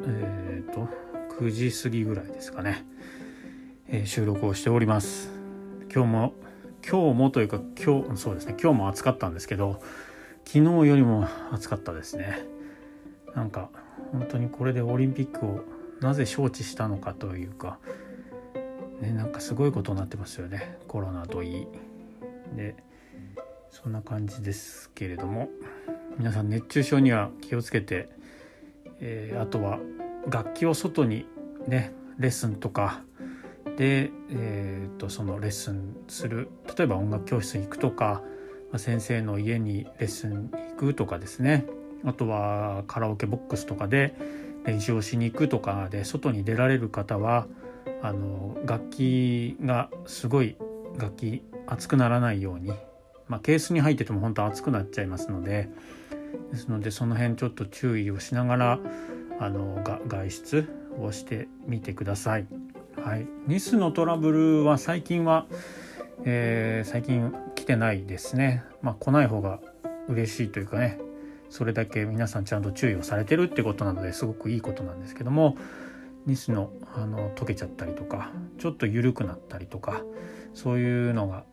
えっ、ー、と9時過ぎぐらいですかね、えー、収録をしております。今日も今日もというか今日そうですね。今日も暑かったんですけど昨日よりも暑かったですね。なんか本当にこれでオリンピックをなぜ招致したのかというかねなんかすごいことになってますよね。コロナといい。でそんな感じですけれども皆さん熱中症には気をつけてえー、あとは楽器を外にねレッスンとか。で、えーと、そのレッスンする。例えば音楽教室に行くとかま先生の家にレッスン行くとかですね。あとはカラオケボックスとかで練習をしに行くとかで外に出られる方はあの楽器がすごい楽器熱くならないように、まあ、ケースに入ってても本当熱くなっちゃいますのでですのでその辺ちょっと注意をしながらあのが外出をしてみてください。はい、ニスのトラブルは最近は、えー、最近来てないですね。まあ、来ない方が嬉しいというかねそれだけ皆さんちゃんと注意をされてるってことなのですごくいいことなんですけどもニスのあの溶けちゃったりとかちょっと緩くなったりとかそういうのが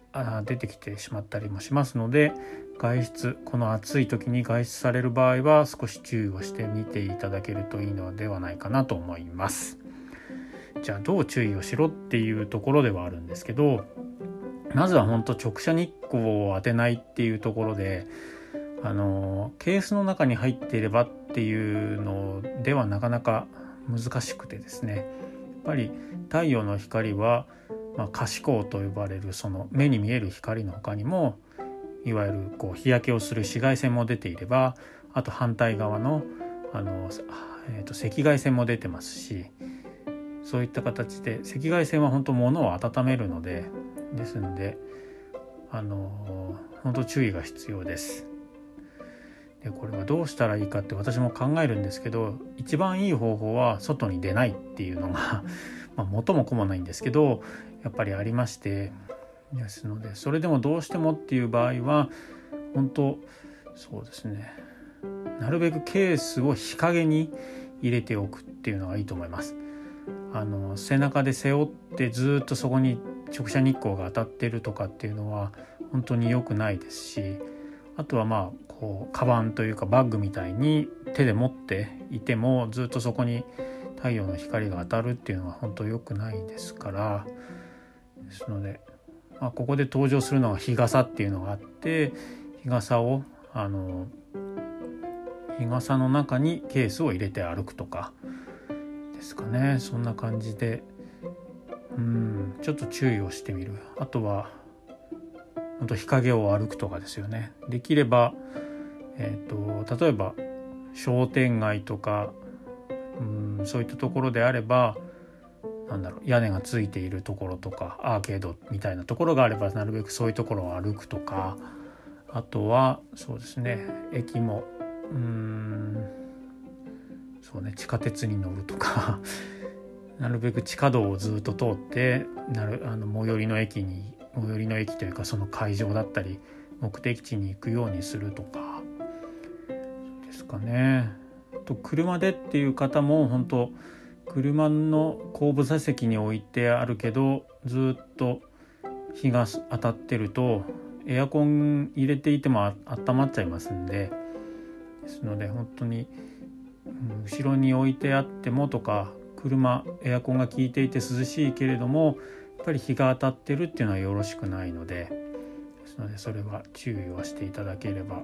出てきてしまったりもしますので外出この暑い時に外出される場合は少し注意をしてみていただけるといいのではないかなと思います。じゃあどう注意をしろっていうところではあるんですけどまずは本当直射日光を当てないっていうところであのケースの中に入っていればっていうのではなかなか難しくてですねやっぱり太陽の光は、まあ、可視光と呼ばれるその目に見える光の他にもいわゆるこう日焼けをする紫外線も出ていればあと反対側のあの、えー、と赤外線も出てますしそういった形で赤外線は本当物を温めるのでですのであの本当注意が必要です。でこれはどうしたらいいかって私も考えるんですけど一番いい方法は外に出ないっていうのが まあ元も子もないんですけどやっぱりありましてですのでそれでもどうしてもっていう場合は本当そうですねなるべくケースを日陰に入れておくっていうのがいいと思います。あの背中で背負ってずっとそこに直射日光が当たってるとかっていうのは本当に良くないですしあとはまあこうカバンというかバッグみたいに手で持っていてもずっとそこに太陽の光が当たるっていうのは本当良くないですからですのでまあ、ここで登場するのが日傘っていうのがあって日傘をあの日傘の中にケースを入れて歩くとかですかね。そんな感じでうんちょっと注意をしてみる。あとは本当日陰を歩くとかですよね。できれば、えーと、例えば商店街とかうんそういったところであればなんだろう屋根がついているところとかアーケードみたいなところがあればなるべくそういうところを歩くとかあとはそうですね駅もうーんそうね地下鉄に乗るとか なるべく地下道をずっと通ってなるあの最寄りの駅に最寄りの駅というかその会場だったり目的地に行くようにするとかですかね。と車でっていう方も本当車の後部座席に置いてあるけどずっと日が当たってるとエアコン入れていてもあ温まっちゃいますんでですので本当に後ろに置いてあってもとか車エアコンが効いていて涼しいけれどもやっぱり日が当たってるっていうのはよろしくないのでですのでそれは注意をしていただければ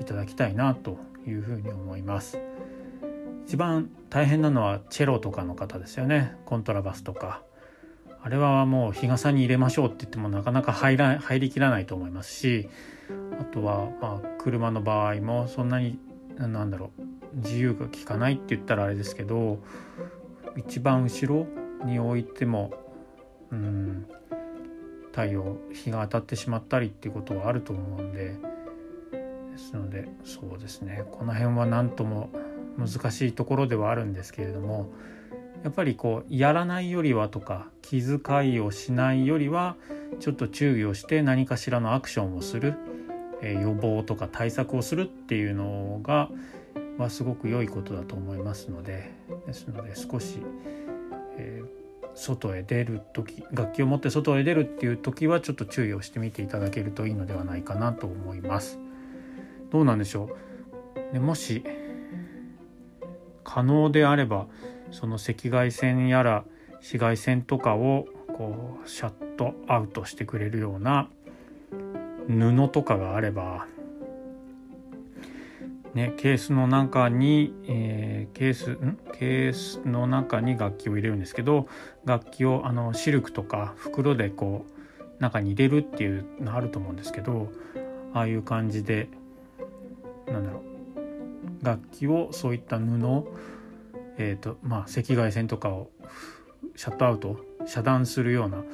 いただきたいなというふうに思います。一番大変なのはチェロとかの方ですよね。コントラバスとか。あれはもう日傘に入れましょうって言ってもなかなか入ら入りきらないと思いますし。あとはまあ車の場合もそんなになんだろう自由が利かないって言ったらあれですけど一番後ろに置いてもうん太陽日が当たってしまったりっていうことはあると思うんで。ですのでそうですね。この辺は何とも難しいところではあるんですけれどもやっぱりこうやらないよりはとか気遣いをしないよりはちょっと注意をして何かしらのアクションをする、えー、予防とか対策をするっていうのがはすごく良いことだと思いますのでですので少し、えー、外へ出る時楽器を持って外へ出るっていう時はちょっと注意をしてみていただけるといいのではないかなと思います。どうなんでしょう、ね、もし可能であればその赤外線やら紫外線とかをこうシャットアウトしてくれるような布とかがあればね、ケースの中に、えー、ケースん？ケースの中に楽器を入れるんですけど楽器をあのシルクとか袋でこう中に入れるっていうのあると思うんですけどああいう感じでなんだろう楽器をそういった布、えーとまあ、赤外線とかをシャットアウト遮断するような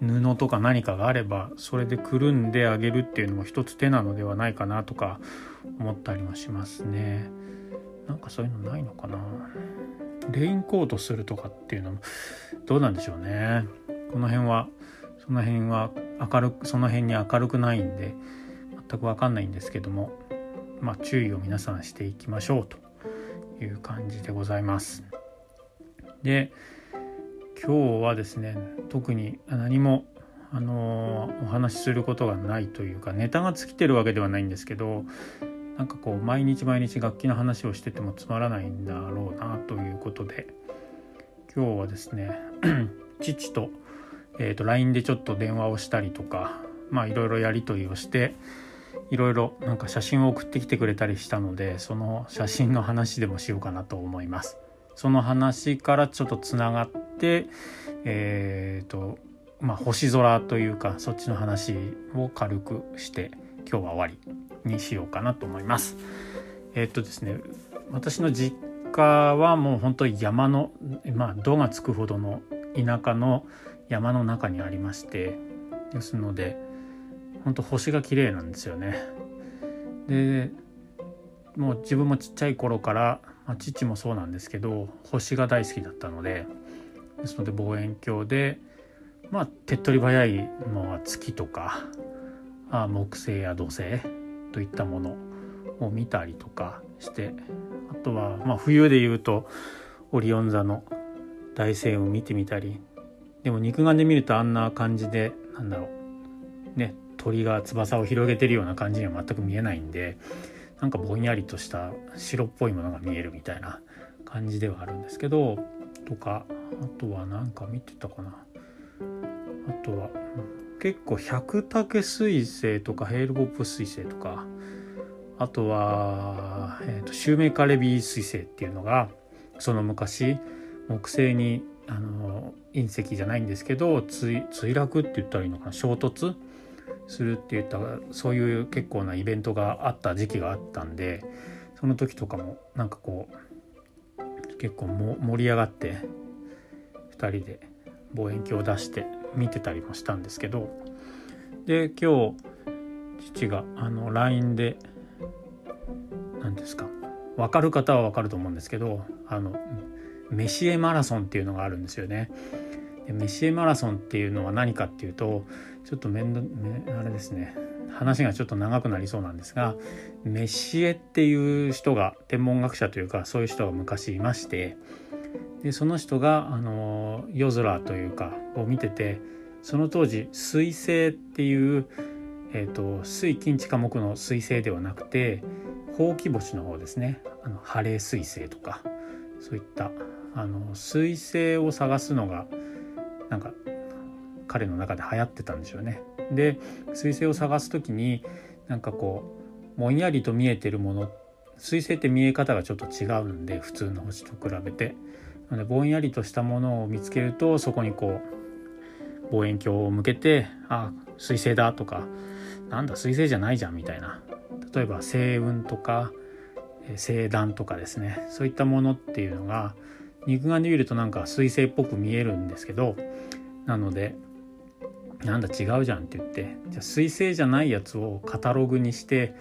布とか何かがあればそれでくるんであげるっていうのも一つ手なのではないかなとか思ったりもしますね。なんかそういうのないのかなレインコートするとかっていうのもどうなんでしょうね。この辺はその辺は明るくその辺に明るくないんで全く分かんないんですけどもまあ注意を皆さんしていきましょうという感じでございます。で今日はですね特に何もあのお話しすることがないというかネタが尽きてるわけではないんですけどなんかこう毎日毎日楽器の話をしててもつまらないんだろうなということで今日はですね 父と,、えーと、LINE でちょっと電話をしたりとかまあいろいろやり取りをしていろいろなんか写真を送ってきてくれたりしたのでその写真の話でもしようかなと思います。その話からちょっとつながってえっ、ー、とまあ星空というかそっちの話を軽くして今日は終わりにしようかなと思います。えっ、ー、とですね私の実家はもう本当に山のまあ「度がつくほどの田舎の山の中にありましてですので本当星が綺麗なんですよね。でもう自分もちっちゃい頃から、まあ、父もそうなんですけど星が大好きだったのでですので望遠鏡でまあ手っ取り早いのは月とかあ木星や土星といったものを見たりとかしてあとは、まあ、冬で言うとオリオン座の大星を見てみたりでも肉眼で見るとあんな感じでなんだろうね鳥が翼を広げてるような感じには全く見えないんでなんかぼんやりとした白っぽいものが見えるみたいな感じではあるんですけどとかあとは何か見てたかな。あとは結構百武彗星とかヘールボップ彗星とかあとは、えーと、シューメイカレビー彗星っていうのがその昔木星にあの隕石じゃないんですけど墜落って言ったらいいのかな衝突するって言ったそういう結構なイベントがあった時期があったんでその時とかもなんかこう結構盛り上がって2人で望遠鏡を出して見てたりもしたんですけどで今日父があの LINE で何ですか分かる方は分かると思うんですけどあのメシエマラソンっていうのがあるんですよね。メシエマラソンっていうのは何かっていうとちょっと面倒あれですね。話がちょっと長くなりそうなんですがメシエっていう人が天文学者というかそういう人が昔いましてでその人があの夜空というかを見ててその当時水星っていう、えーと、水金地科目の水星ではなくてほうき星の方ですね。あのハレー水星とかそういったあの水星を探すのがなんか彼の中で流行ってたんでしょうね。で水星を探す時になんかこうもんやりと見えてるもの水星って見え方がちょっと違うんで普通の星と比べて。なのでぼんやりとしたものを見つけるとそこにこう望遠鏡を向けて「あ水星だ」とか「なんだ水星じゃないじゃん」みたいな。例えば星雲とか、星団とかですね。そういったものっていうのが肉眼で見るとなんか彗星っぽく見えるんですけどなのでなんだ違うじゃんって言って。じゃあ彗星じゃないやつをカタログにして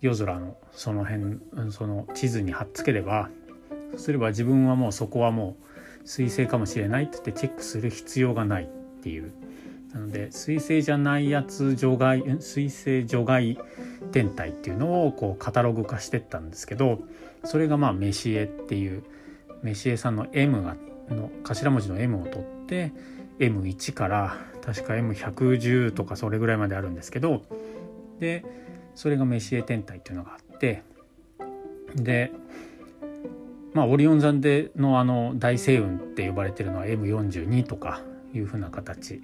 夜空のその辺その地図に貼っつければそうすれば自分はもうそこはもう彗星かもしれないって言ってチェックする必要がないっていう。なので彗星じゃないやつ除外彗星除外天体っていうのをこうカタログ化してったんですけどそれがまあメシエっていうメシエさんの M がの頭文字の M を取って M1 から確か M110 とかそれぐらいまであるんですけどでそれがメシエ天体っていうのがあってでまあオリオン座でのあの大星雲って呼ばれてるのは M42 とかいうふうな形。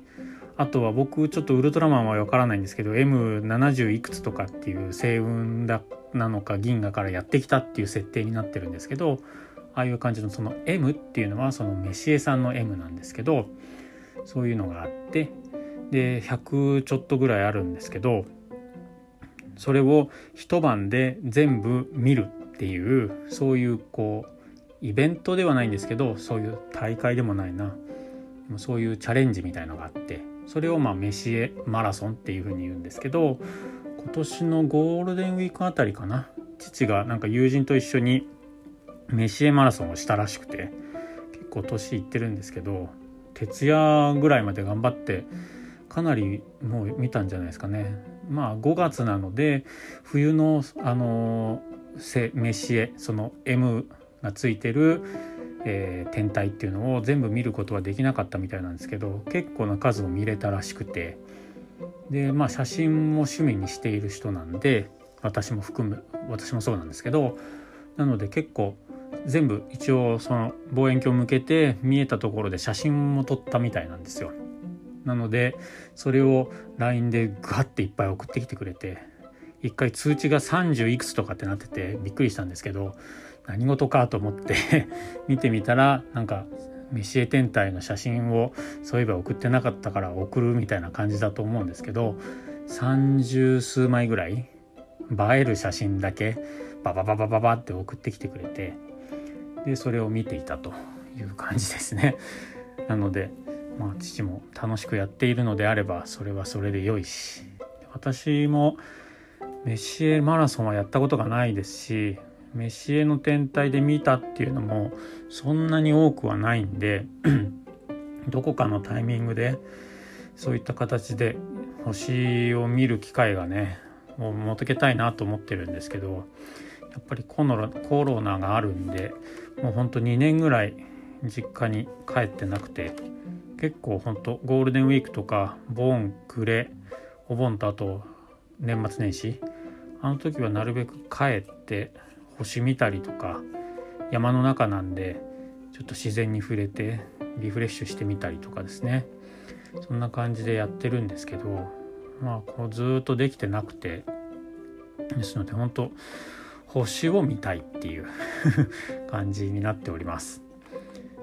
あとは僕ちょっとウルトラマンはわからないんですけど M70 いくつとかっていう星雲だなのか銀河からやってきたっていう設定になってるんですけどああいう感じのその M っていうのはそのメシエさんの M なんですけどそういうのがあってで100ちょっとぐらいあるんですけどそれを一晩で全部見るっていうそういうこうイベントではないんですけどそういう大会でもないな。そういうチャレンジみたいのがあってそれをまあメシエマラソンっていうふうに言うんですけど今年のゴールデンウィークあたりかな。父がなんか友人と一緒にメシエマラソンをしたらしくて結構年いってるんですけど徹夜ぐらいまで頑張ってかなりもう見たんじゃないですかね。まあ5月なので冬のあのメシエその M がついてるえー、天体っていうのを全部見ることはできなかったみたいなんですけど結構な数を見れたらしくて。でまあ写真も趣味にしている人なんで私も含む私もそうなんですけどなので結構全部一応その望遠鏡を向けて見えたところで写真も撮ったみたいなんですよ。なのでそれを LINE でガッていっぱい送ってきてくれて一回通知が30いくつとかってなっててびっくりしたんですけど何事かと思って 見てみたらなんかメシエ天体の写真をそういえば送ってなかったから送るみたいな感じだと思うんですけど30数枚ぐらい映える写真だけババババババって送ってきてくれてでそれを見ていたという感じですね。なのでまあ父も楽しくやっているのであればそれはそれで良いし私もメシエマラソンはやったことがないですしメシエの天体で見たっていうのもそんなに多くはないんで どこかのタイミングでそういった形で星を見る機会がねもう持っけたいなと思ってるんですけどやっぱりコロナがあるんでもうほんと2年ぐらい実家に帰ってなくて結構ほんとゴールデンウィークとかボーン暮れお盆とあと年末年始あの時はなるべく帰って星見たりとか山の中なんでちょっと自然に触れてリフレッシュしてみたりとかですね。そんな感じでやってるんですけどまあこうずっとできてなくてですので本当星を見たいっていう 感じになっております。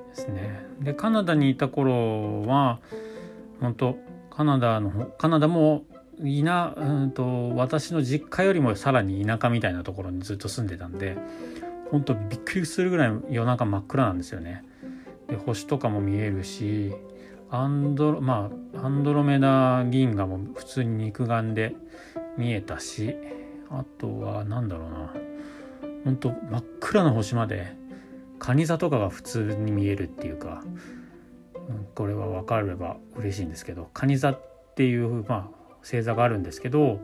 ですね。でカナダにいた頃は本当カナダのカナダもいなうんと私の実家よりもさらに田舎みたいなところにずっと住んでたんで本当びっくりするぐらい夜中真っ暗なんですよね。で星とかも見えるしアンドロまあアンドロメダ銀河も普通に肉眼で見えたしあとは何だろうな。本当真っ暗な星まで蟹座とかが普通に見えるっていうか、うん、これは分かれば嬉しいんですけど蟹座っていうまあ星座があるんですけど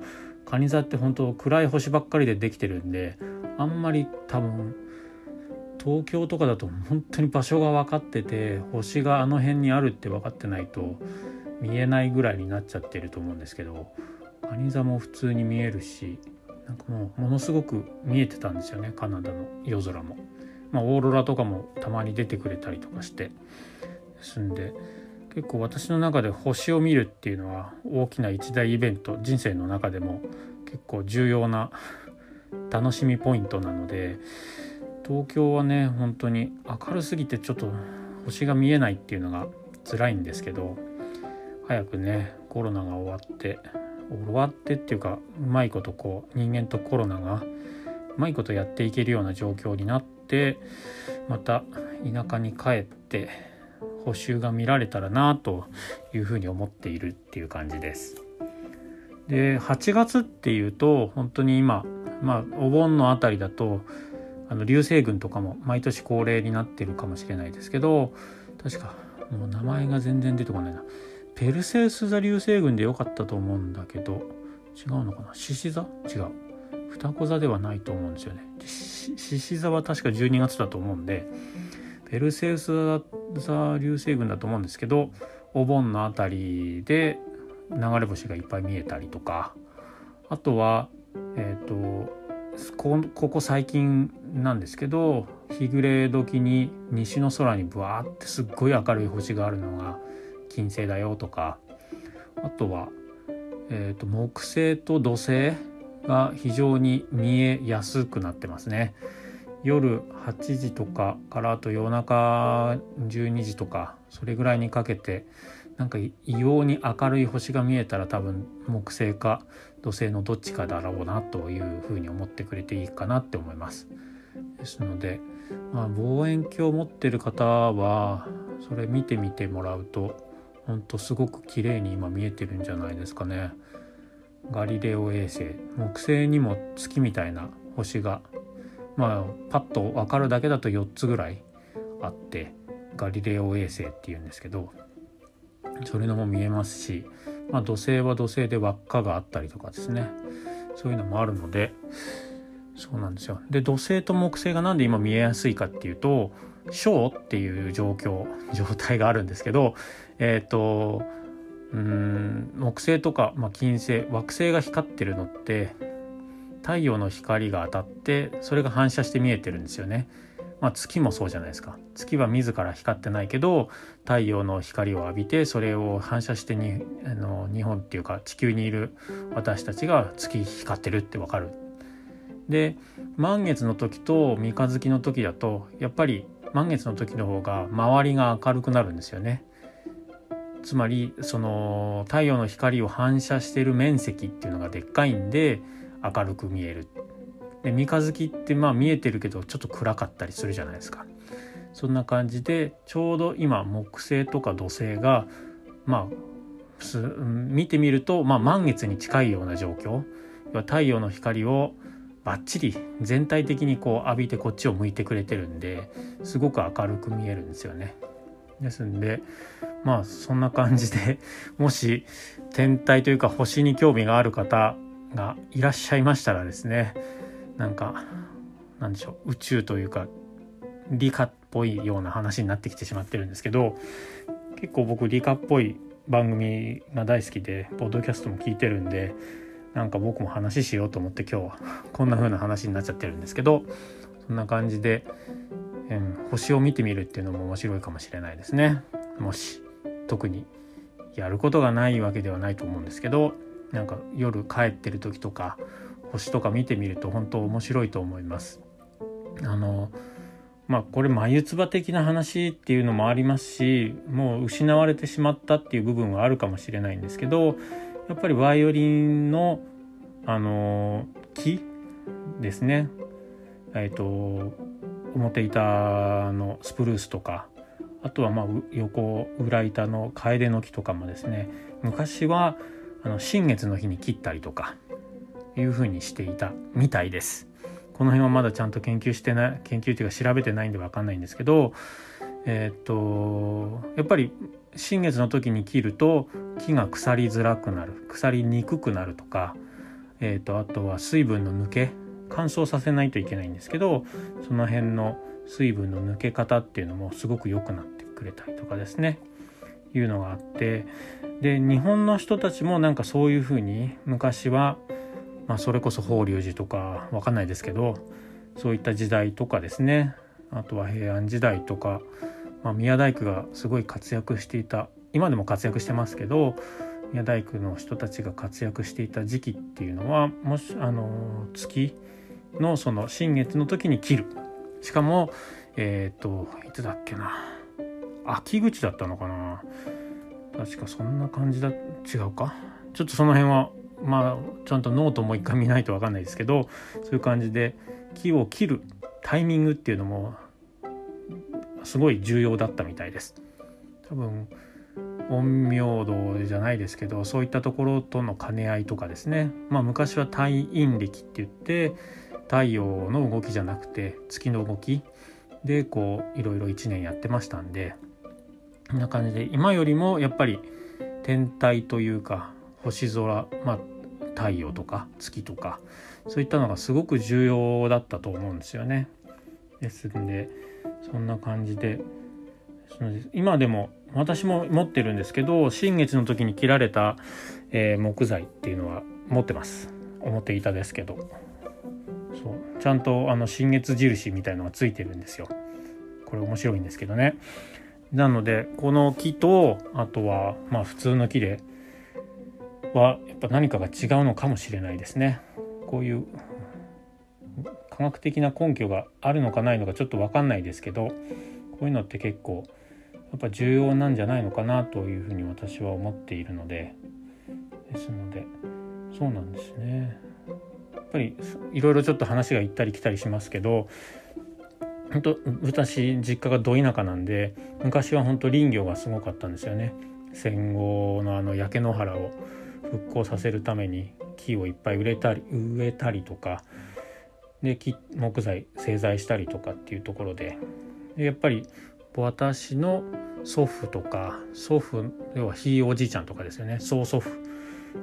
蟹座って本当暗い星ばっかりでできてるんであんまり多分東京とかだと本当に場所が分かってて星があの辺にあるって分かってないと見えないぐらいになっちゃってると思うんですけど蟹座も普通に見えるしなんかもうものすごく見えてたんですよねカナダの夜空も。まあ、オーロラとかもたまに出てくれたりとかしてですんで結構私の中で星を見るっていうのは大きな一大イベント人生の中でも結構重要な楽しみポイントなので東京はね本当に明るすぎてちょっと星が見えないっていうのが辛いんですけど早くねコロナが終わって終わってっていうかうまいことこう人間とコロナがうまいことやっていけるような状況になってまた田舎に帰って補修が見られたらなというふうに思っているっていう感じです。で8月っていうと本当に今まあお盆の辺りだとあの流星群とかも毎年恒例になってるかもしれないですけど確かもう名前が全然出てこないなペルセウス座流星群でよかったと思うんだけど違うのかな？獅子座？違う。双子座ではないと思うんですよね。獅子座は確か12月だと思うんでペルセウス座流星群だと思うんですけどお盆の辺りで流れ星がいっぱい見えたりとかあとはえっ、ー、とここ最近なんですけど日暮れ時に西の空にブワーってすっごい明るい星があるのが金星だよとかあとは、えーと、木星と土星が非常に見えやすくなってますね。夜8時とかからあと夜中12時とかそれぐらいにかけてなんか異様に明るい星が見えたら多分木星か土星のどっちかだろうなというふうに思ってくれていいかなって思います。ですので、まあ、望遠鏡を持ってる方はそれ見てみてもらうとほんとすごく綺麗に今見えてるんじゃないですかね。ガリレオ衛星。木星にも月みたいな星がまあパッと分かるだけだと4つぐらいあってガリレオ衛星っていうんですけどそれのも見えますし、まあ、土星は土星で輪っかがあったりとかですね。そういうのもあるのでそうなんですよ。で土星と木星が何で今見えやすいかっていうと小っていう状況状態があるんですけどえっ、ー、とうん木星とか、まあ、金星惑星が光ってるのって太陽の光が当たってそれが反射して見えてるんですよね。まあ、月もそうじゃないですか月は自ら光ってないけど太陽の光を浴びてそれを反射してにあの日本っていうか地球にいる私たちが月光ってるってわかる。で満月の時と三日月の時だとやっぱり満月の時の方が周りが明るくなるんですよね。つまりその太陽の光を反射している面積っていうのがでっかいんで明るく見える。で三日月ってまあ見えてるけどちょっと暗かったりするじゃないですか。そんな感じでちょうど今木星とか土星がまあ見てみると、まあ、満月に近いような状況太陽の光をバッチリ全体的にこう浴びてこっちを向いてくれてるんですごく明るく見えるんですよね。ですんでまあそんな感じで もし天体というか星に興味がある方がいらっしゃいましたらですねなんかなんでしょう宇宙というか理科っぽいような話になってきてしまってるんですけど結構僕理科っぽい番組が大好きでポッドキャストも聞いてるんでなんか僕も話しようと思って今日は こんな風な話になっちゃってるんですけどそんな感じで、うん、星を見てみるっていうのも面白いかもしれないですね。もし特にやることがないわけではないと思うんですけどなんか夜帰ってる時とか星とか見てみると本当面白いと思います。あのまあこれ眉唾的な話っていうのもありますしもう失われてしまったっていう部分はあるかもしれないんですけどやっぱりバイオリンのあの木ですね。えっ、ー、と表板のスプルースとかあとはまあ横裏板のカエデの木とかもですね昔はあの新月の日に切ったりとかいうふうにしていたみたいです。この辺はまだちゃんと研究してない研究っていうか調べてないんで分かんないんですけどえっ、とやっぱり新月の時に切ると木が腐りづらくなる腐りにくくなるとか、えーと、あとは水分の抜け乾燥させないといけないんですけどその辺の水分の抜け方っていうのもすごく良くなってくれたりとかですね。いうのがあって。で日本の人たちもなんかそういうふうに昔は、まあ、それこそ法隆寺とかわかんないですけどそういった時代とかですね。あとは平安時代とかまあ、宮大工がすごい活躍していた今でも活躍してますけど宮大工の人たちが活躍していた時期っていうのはもしあの月のその新月の時に切る。しかもえっ、といつだっけな。秋口だったのかな。確かそんな感じだ違うか。ちょっとその辺はまあちゃんとノートもう一回見ないと分かんないですけどそういう感じで木を切るタイミングっていうのもすごい重要だったみたいです。多分陰陽道じゃないですけどそういったところとの兼ね合いとかですね。まあ昔は太陰暦って言って太陽の動きじゃなくて月の動き。でこういろいろ1年やってましたんでこんな感じで今よりもやっぱり天体というか星空まあ太陽とか月とかそういったのがすごく重要だったと思うんですよね。ですんでそんな感じで今でも私も持ってるんですけど新月の時に切られた、え、木材っていうのは持ってます。表板ですけど。そう。ちゃんとあの新月印みたいのがついてるんですよ。これ面白いんですけどね。なのでこの木とあとはまあ普通の木ではやっぱ何かが違うのかもしれないですね。こういう科学的な根拠があるのかないのかちょっと分かんないですけどこういうのって結構やっぱ重要なんじゃないのかなというふうに私は思っているのでですのでそうなんですね。ぱりいろいろちょっと話が行ったり来たりしますけど本当私実家がど田舎なんで昔は本当林業がすごかったんですよね。戦後のあの焼け野原を復興させるために木をいっぱい植えたり植えたりとかで木木材製材したりとかっていうところで。でやっぱり私の祖父とか祖父要はひいおじいちゃんとかですよね。曽祖父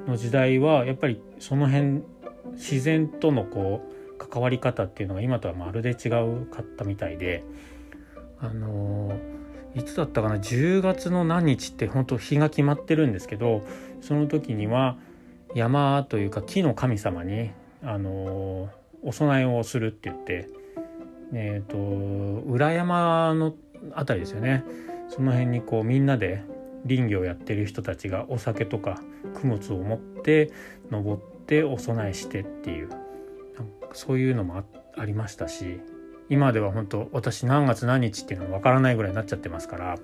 の時代はやっぱりその辺自然とのこう関わり方っていうのが今とはまるで違うかったみたいであのいつだったかな10月の何日って本当日が決まってるんですけどその時には山というか木の神様にあのお供えをするって言ってえっ、ー、と裏山の辺りですよね。その辺にこうみんなで林業やってる人たちがお酒とか供物を持って登ってお供えしてっていう。そういうのもありましたし今では本当私何月何日っていうのは分からないぐらいになっちゃってますから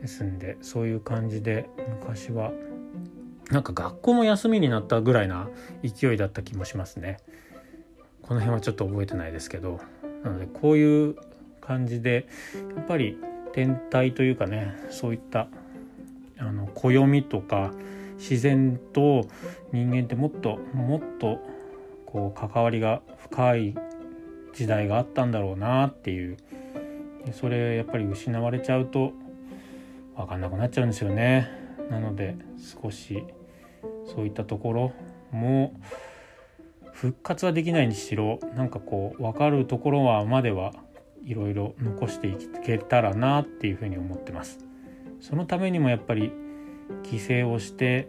ですんでそういう感じで昔はなんか学校も休みになったぐらいな勢いだった気もしますね。この辺はちょっと覚えてないですけど。なのでこういう感じでやっぱり天体というかねそういったあの暦とか自然と人間ってもっともっとこう関わりが深い時代があったんだろうなっていうそれやっぱり失われちゃうと分かんなくなっちゃうんですよねなので少しそういったところも復活はできないにしろなんかこう分かるところはまではいろいろ残していけたらなっていうふうに思ってます。そのためにもやっぱり帰省をして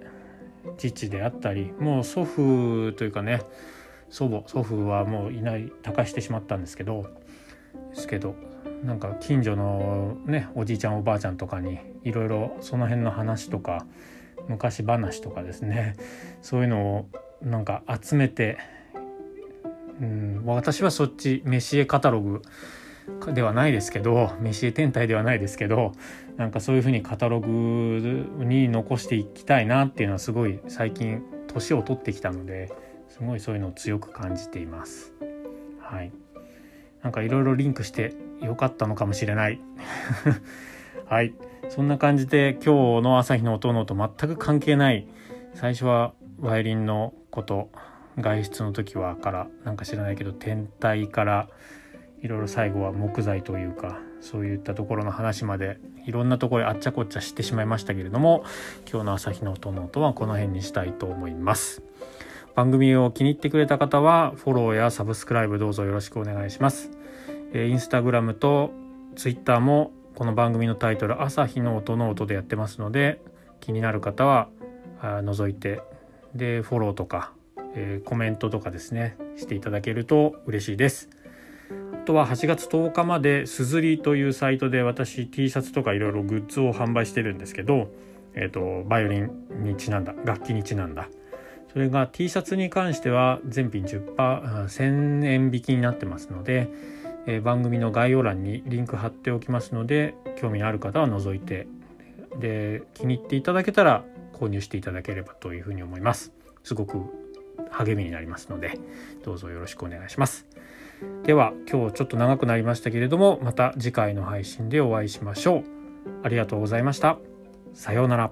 父であったりもう祖父というかね祖母祖父はもういない他界してしまったんですけどですけどなんか近所のねおじいちゃんおばあちゃんとかにいろいろその辺の話とか昔話とかですね そういうのをなんか集めて、うん、私はそっちメシエカタログではないですけどメシエ天体ではないですけどなんかそういうふうにカタログに残していきたいなっていうのはすごい最近年を取ってきたのですごいそういうのを強く感じています。はい、なんかいろいろリンクしてよかったのかもしれない。はい、そんな感じで今日の朝日の音のと全く関係ない最初はバイオリンのこと外出の時はからなんか知らないけど天体からいろいろ最後は木材というかそういったところの話までいろんなところあっちゃこっちゃ知ってしまいましたけれども今日の朝日の音の音はこの辺にしたいと思います。番組を気に入ってくれた方はフォローやサブスクライブどうぞよろしくお願いします。えインスタグラムとツイッターもこの番組のタイトル朝日の音の音でやってますので気になる方は覗いてでフォローとか、えー、コメントとかですねしていただけると嬉しいです。とは8月10日まですずりというサイトで私 T シャツとかいろいろグッズを販売してるんですけど、え、ー、と、バイオリンにちなんだ、楽器にちなんだ。それが T シャツに関しては全品10%、1000円引きになってますので、えー、番組の概要欄にリンク貼っておきますので、興味のある方は覗いて、で、気に入っていただけたら購入していただければというふうに思います。すごく励みになりますのでどうぞよろしくお願いしますでは今日ちょっと長くなりましたけれどもまた次回の配信でお会いしましょう。ありがとうございました。さようなら。